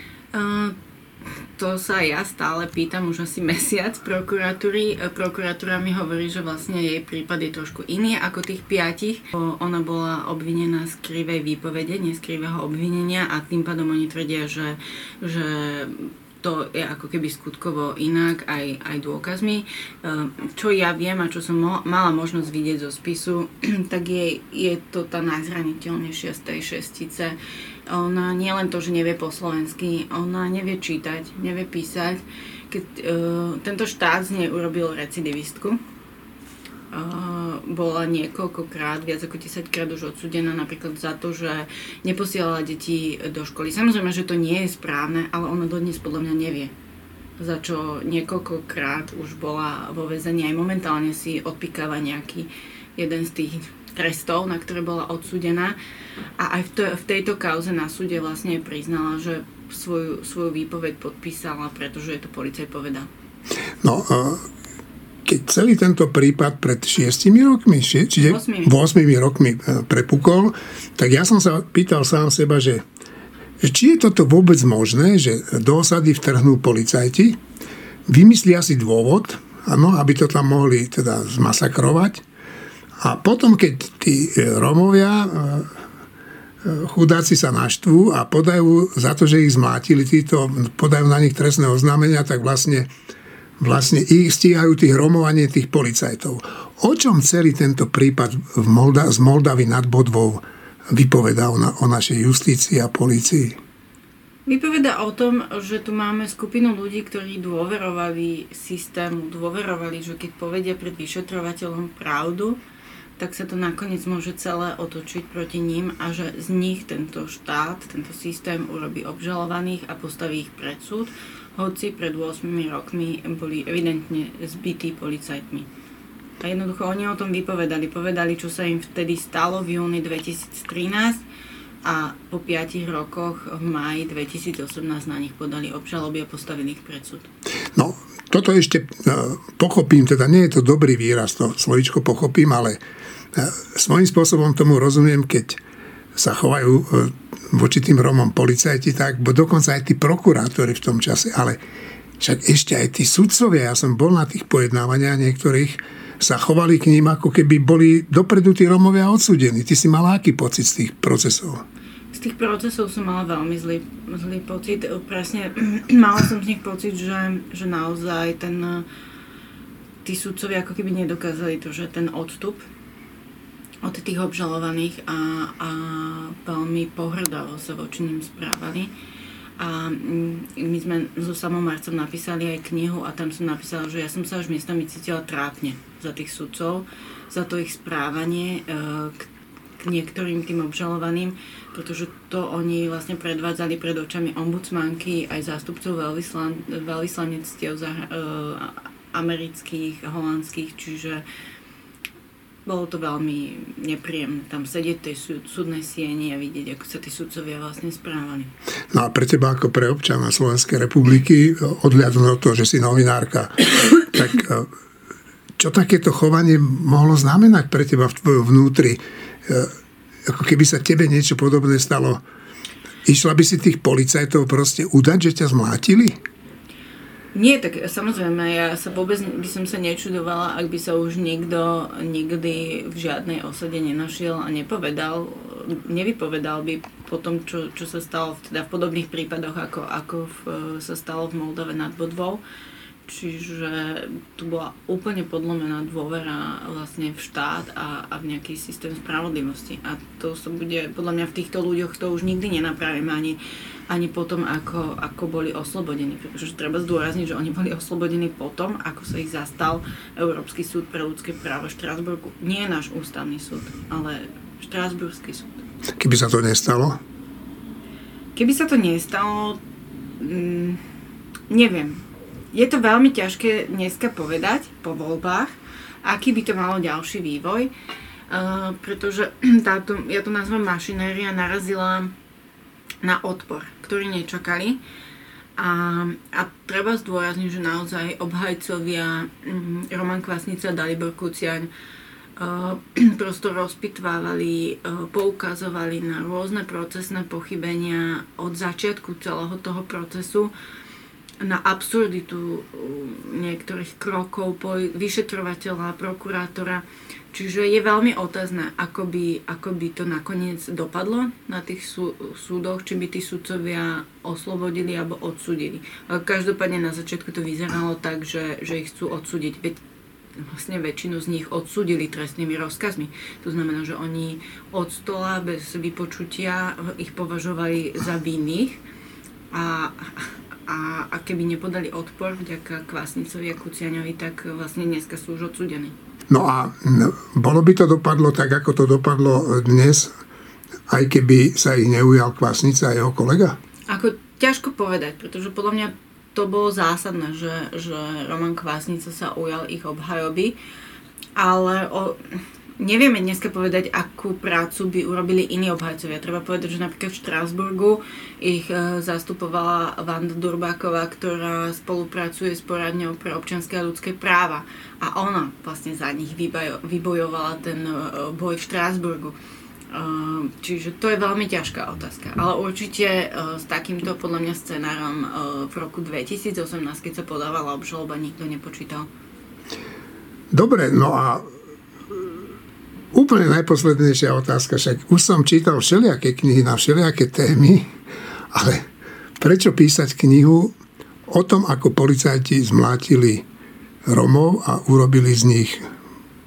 [SPEAKER 8] To sa ja stále pýtam už asi mesiac prokuratúry. Prokuratúra mi hovorí, že vlastne jej prípad je trošku iný ako tých piatich. Ona bola obvinená z krivej výpovede, nie z krivého obvinenia a tým pádom oni tvrdia, že, že to je ako keby skutkovo inak aj, aj dôkazmi. Čo ja viem a čo som mo- mala možnosť vidieť zo spisu, tak je, je to tá najzraniteľnejšia z tej šestice ona nie len to, že nevie po slovensky, ona nevie čítať, nevie písať. Keď uh, tento štát z nej urobil recidivistku, uh, bola niekoľkokrát, viac ako 10 krát už odsudená napríklad za to, že neposielala deti do školy. Samozrejme, že to nie je správne, ale ona dodnes podľa mňa nevie za čo niekoľkokrát už bola vo väzení aj momentálne si odpikáva nejaký jeden z tých trestov, na ktoré bola odsúdená. A aj v, to, v tejto kauze na súde vlastne priznala, že svoju, svoju výpoveď podpísala, pretože je to policaj povedal.
[SPEAKER 1] No, keď celý tento prípad pred šiestimi rokmi, či, či 8 rokmi e, prepukol, tak ja som sa pýtal sám seba, že, či je toto vôbec možné, že do osady vtrhnú policajti, vymyslia si dôvod, ano, aby to tam mohli teda zmasakrovať. A potom, keď tí e, Romovia e, chudáci sa naštvú a podajú za to, že ich zmlátili, títo podajú na nich trestné oznámenia, tak vlastne vlastne ich stíhajú tých romovanie tých policajtov. O čom celý tento prípad v Molda- z Moldavy nad Bodvou vypovedá o, na, o našej justícii a policii?
[SPEAKER 8] Vypoveda o tom, že tu máme skupinu ľudí, ktorí dôverovali systému, dôverovali, že keď povedia pred vyšetrovateľom pravdu, tak sa to nakoniec môže celé otočiť proti ním a že z nich tento štát, tento systém urobí obžalovaných a postaví ich pred súd hoci pred 8 rokmi boli evidentne zbytí policajtmi. A jednoducho oni o tom vypovedali. Povedali, čo sa im vtedy stalo v júni 2013 a po 5 rokoch v máji 2018 na nich podali obžaloby a postavili ich pred súd.
[SPEAKER 1] No, toto ešte uh, pochopím, teda nie je to dobrý výraz, to slovičko pochopím, ale svojím spôsobom tomu rozumiem, keď sa chovajú uh, voči tým Romom policajti, tak bo dokonca aj tí prokurátori v tom čase, ale však ešte aj tí sudcovia, ja som bol na tých pojednávaniach niektorých, sa chovali k ním, ako keby boli dopredu tí Romovia odsudení. Ty si mala aký pocit z tých procesov?
[SPEAKER 8] Z tých procesov som mala veľmi zlý, zlý pocit. Presne, mala som z nich pocit, že, že naozaj ten, tí sudcovia ako keby nedokázali to, že ten odstup od tých obžalovaných a, a veľmi pohrdavo sa voči ním správali. A mm, my sme so samou Marcom napísali aj knihu a tam som napísala, že ja som sa už miestami cítila trápne za tých sudcov, za to ich správanie e, k, k niektorým tým obžalovaným, pretože to oni vlastne predvádzali pred očami ombudsmanky aj zástupcov veľvyslan, veľvyslanectiev za, e, amerických, holandských, čiže bolo to veľmi nepríjemné tam sedieť v tej súdnej sieni a vidieť, ako sa tí sudcovia vlastne správali.
[SPEAKER 1] No a pre teba ako pre občana Slovenskej republiky, odhľadnúť od toho, že si novinárka, tak e, čo takéto chovanie mohlo znamenať pre teba v tvojom vnútri? E, ako keby sa tebe niečo podobné stalo. Išla by si tých policajtov proste udať, že ťa zmlátili?
[SPEAKER 8] Nie, tak samozrejme, ja sa vôbec by som sa nečudovala, ak by sa už nikto nikdy v žiadnej osade nenašiel a nepovedal, nevypovedal by po tom, čo, čo sa stalo teda v podobných prípadoch, ako, ako v, sa stalo v Moldave nad Bodvou. Čiže tu bola úplne podlomená dôvera vlastne v štát a, a v nejaký systém spravodlivosti. A to sa bude, podľa mňa v týchto ľuďoch to už nikdy nenapravíme ani, ani potom, ako, ako boli oslobodení. Pretože treba zdôrazniť, že oni boli oslobodení potom, ako sa ich zastal Európsky súd pre ľudské právo v Štrásburgu. Nie náš ústavný súd, ale Štrásburský súd.
[SPEAKER 1] Keby sa to nestalo?
[SPEAKER 8] Keby sa to nestalo, mm, neviem je to veľmi ťažké dneska povedať po voľbách, aký by to malo ďalší vývoj, uh, pretože táto, ja to nazvem mašinéria, narazila na odpor, ktorý nečakali. A, a treba zdôrazniť, že naozaj obhajcovia um, Roman Kvasnica Dalibor Kuciaň uh, prosto rozpitvávali, uh, poukazovali na rôzne procesné pochybenia od začiatku celého toho procesu na absurditu um, niektorých krokov vyšetrovateľa, prokurátora. Čiže je veľmi otázne, ako by, ako by to nakoniec dopadlo na tých sú, súdoch, či by tí sudcovia oslobodili alebo odsudili. Každopádne na začiatku to vyzeralo tak, že, že ich chcú odsúdiť. Veď vlastne väčšinu z nich odsudili trestnými rozkazmi. To znamená, že oni od stola bez vypočutia ich považovali za vinných a a, a keby nepodali odpor vďaka Kvásnicovi a Kuciaňovi, tak vlastne dneska sú už odsudení.
[SPEAKER 1] No a bolo by to dopadlo tak, ako to dopadlo dnes, aj keby sa ich neujal Kvásnica a jeho kolega?
[SPEAKER 8] Ako ťažko povedať, pretože podľa mňa to bolo zásadné, že, že Roman Kvásnica sa ujal ich obhajoby, ale o, nevieme dneska povedať, akú prácu by urobili iní obhajcovia. Treba povedať, že napríklad v Štrásburgu ich e, zastupovala Vanda Durbáková, ktorá spolupracuje s poradňou pre občianske a ľudské práva. A ona vlastne za nich vybojovala ten e, boj v Štrásburgu. E, čiže to je veľmi ťažká otázka. Ale určite s takýmto podľa mňa scenárom v roku 2018, keď sa podávala obžaloba, nikto nepočítal.
[SPEAKER 1] Dobre, no a úplne najposlednejšia otázka, však už som čítal všelijaké knihy na všelijaké témy, ale prečo písať knihu o tom, ako policajti zmlátili Romov a urobili z nich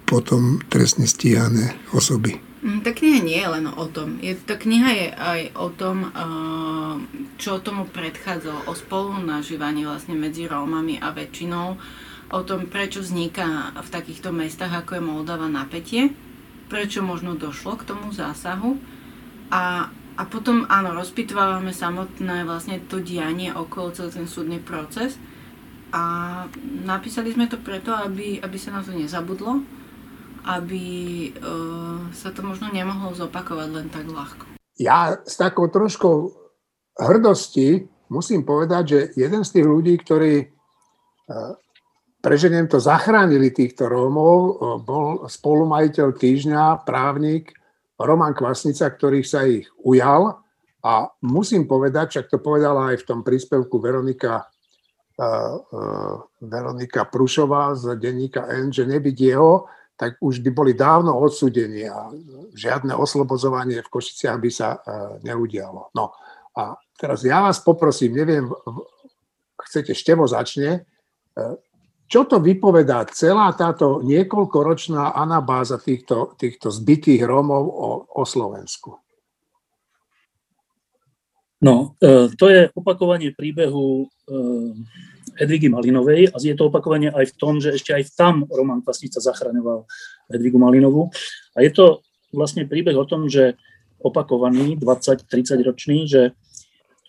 [SPEAKER 1] potom trestne stíhané osoby?
[SPEAKER 8] Mm, tá kniha nie je len o tom. Je, tá kniha je aj o tom, eh, čo tomu predchádzalo, o spolunažívaní vlastne medzi Rómami a väčšinou, o tom, prečo vzniká v takýchto mestách, ako je Moldava, napätie prečo možno došlo k tomu zásahu a, a potom áno, rozpitvávame samotné vlastne to dianie okolo celý ten súdny proces a napísali sme to preto, aby, aby sa na to nezabudlo, aby uh, sa to možno nemohlo zopakovať len tak ľahko.
[SPEAKER 2] Ja s takou troškou hrdosti musím povedať, že jeden z tých ľudí, ktorí uh, preženiem to, zachránili týchto Rómov, bol spolumajiteľ týždňa, právnik Roman Kvasnica, ktorý sa ich ujal a musím povedať, však to povedala aj v tom príspevku Veronika, uh, uh, Veronika Prušová z denníka N, že nebyť jeho, tak už by boli dávno odsudení a žiadne oslobozovanie v Košiciach by sa uh, neudialo. No a teraz ja vás poprosím, neviem, chcete, Števo začne, čo to vypovedá celá táto niekoľkoročná anabáza týchto, týchto zbytých Rómov o, o Slovensku?
[SPEAKER 6] No, e, to je opakovanie príbehu e, Edvigy Malinovej a je to opakovanie aj v tom, že ešte aj tam Roman Kvasnica zachraňoval Edvigu Malinovú. A je to vlastne príbeh o tom, že opakovaný, 20-30 ročný, že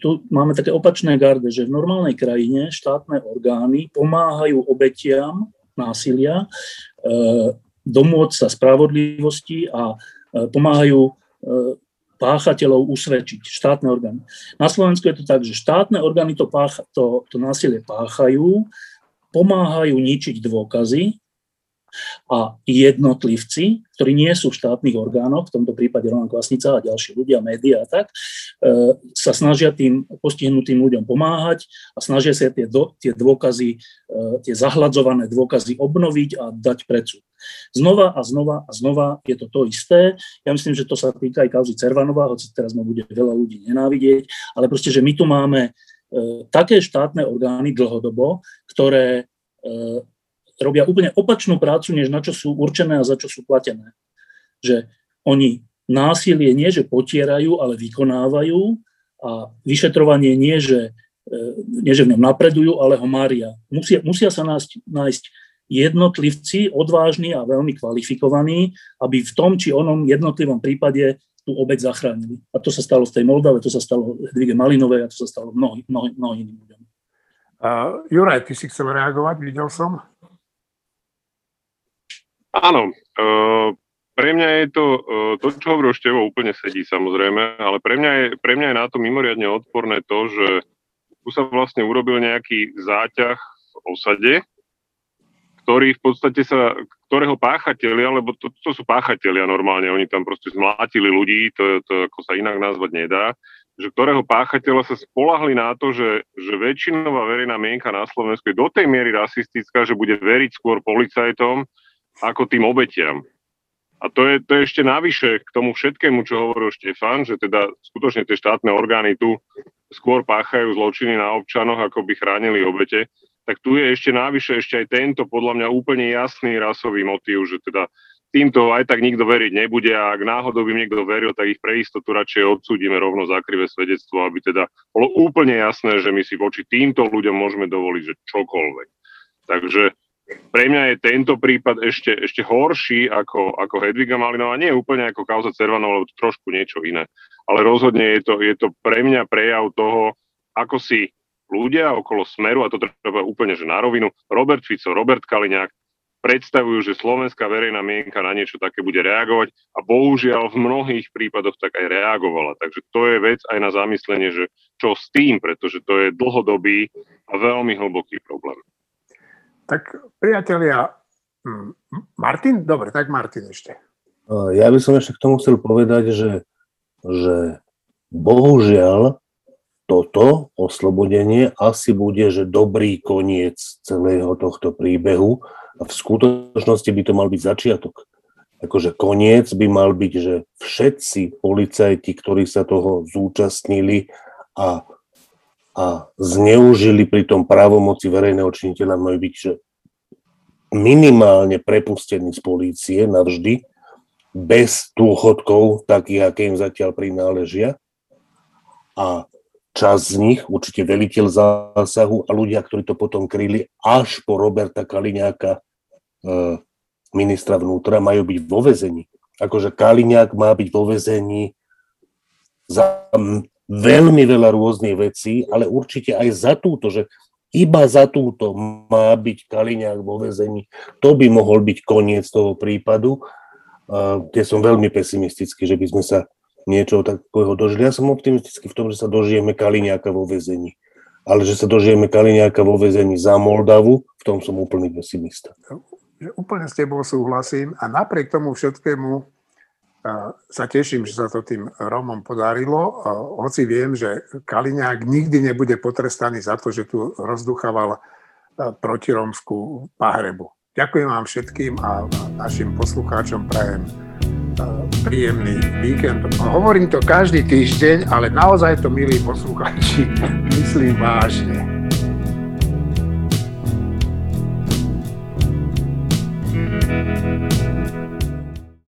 [SPEAKER 6] tu máme také opačné garde, že v normálnej krajine štátne orgány pomáhajú obetiam násilia e, domôcť sa spravodlivosti a e, pomáhajú e, páchateľov usvedčiť, štátne orgány. Na Slovensku je to tak, že štátne orgány to, pácha, to, to násilie páchajú, pomáhajú ničiť dôkazy a jednotlivci, ktorí nie sú v štátnych orgánoch, v tomto prípade Roman Kvasnica a ďalší ľudia, médiá a tak, e, sa snažia tým postihnutým ľuďom pomáhať a snažia sa tie, do, tie dôkazy, e, tie zahladzované dôkazy obnoviť a dať pred súd. Znova a znova a znova je to to isté. Ja myslím, že to sa týka aj kauzy Cervanova, hoci teraz ma bude veľa ľudí nenávidieť, ale proste, že my tu máme e, také štátne orgány dlhodobo, ktoré robia úplne opačnú prácu, než na čo sú určené a za čo sú platené. Že oni násilie nie, že potierajú, ale vykonávajú a vyšetrovanie nie, že, e, nie, že v ňom napredujú, ale ho mária. Musia, musia sa nájsť, nájsť jednotlivci, odvážni a veľmi kvalifikovaní, aby v tom či onom jednotlivom prípade tú obeď zachránili. A to sa stalo v tej Moldave, to sa stalo Hedvige Malinovej a to sa stalo mnohým mnohý, mnohý iným ľuďom.
[SPEAKER 2] Uh, Juraj, ty si chcel reagovať, videl som.
[SPEAKER 5] Áno, uh, pre mňa je to, uh, to, čo hovoril Števo, úplne sedí samozrejme, ale pre mňa, je, pre mňa je na to mimoriadne odporné to, že tu sa vlastne urobil nejaký záťah v osade, ktorý v podstate sa, ktorého páchatelia, lebo to, to sú páchatelia normálne, oni tam proste zmlátili ľudí, to, to ako sa inak nazvať nedá, že ktorého páchateľa sa spolahli na to, že, že väčšinová verejná mienka na Slovensku je do tej miery rasistická, že bude veriť skôr policajtom, ako tým obetiam. A to je, to je ešte navyše k tomu všetkému, čo hovoril Štefan, že teda skutočne tie štátne orgány tu skôr páchajú zločiny na občanoch, ako by chránili obete, tak tu je ešte navyše ešte aj tento podľa mňa úplne jasný rasový motív, že teda týmto aj tak nikto veriť nebude a ak náhodou by niekto veril, tak ich pre istotu radšej odsúdime rovno za krivé svedectvo, aby teda bolo úplne jasné, že my si voči týmto ľuďom môžeme dovoliť, že čokoľvek. Takže pre mňa je tento prípad ešte, ešte horší ako, ako Hedviga Malinová. Nie úplne ako kauza Cervanova, lebo to trošku niečo iné. Ale rozhodne je to, je to pre mňa prejav toho, ako si ľudia okolo Smeru, a to treba úplne že na rovinu, Robert Fico, Robert Kaliňák, predstavujú, že slovenská verejná mienka na niečo také bude reagovať a bohužiaľ v mnohých prípadoch tak aj reagovala. Takže to je vec aj na zamyslenie, že čo s tým, pretože to je dlhodobý a veľmi hlboký problém.
[SPEAKER 1] Tak priatelia, hm, Martin? Dobre, tak Martin ešte.
[SPEAKER 7] Ja by som ešte k tomu chcel povedať, že, že bohužiaľ toto oslobodenie asi bude, že dobrý koniec celého tohto príbehu a v skutočnosti by to mal byť začiatok. Akože koniec by mal byť, že všetci policajti, ktorí sa toho zúčastnili a, a zneužili pri tom právomoci verejného činiteľa, majú byť že minimálne prepustení z polície navždy, bez dôchodkov, takých, aké im zatiaľ prináležia. A čas z nich, určite veliteľ zásahu a ľudia, ktorí to potom kryli až po Roberta Kaliňáka, e, ministra vnútra, majú byť vo vezení. Akože Kaliňák má byť vo vezení za veľmi veľa rôznych vecí, ale určite aj za túto, že iba za túto má byť Kaliňák vo vezení. To by mohol byť koniec toho prípadu. Tie som veľmi pesimistický, že by sme sa niečo takého dožili. Ja som optimistický v tom, že sa dožijeme Kaliňáka vo väzení. Ale že sa dožijeme Kaliňáka vo väzení za Moldavu, v tom som úplný pesimista.
[SPEAKER 1] Úplne s tebou súhlasím a napriek tomu všetkému sa teším, že sa to tým Romom podarilo, hoci viem, že Kaliňák nikdy nebude potrestaný za to, že tu rozduchával protiromskú pahrebu. Ďakujem vám všetkým a našim poslucháčom prajem príjemný víkend. Hovorím to každý týždeň, ale naozaj to, milí poslucháči, myslím vážne.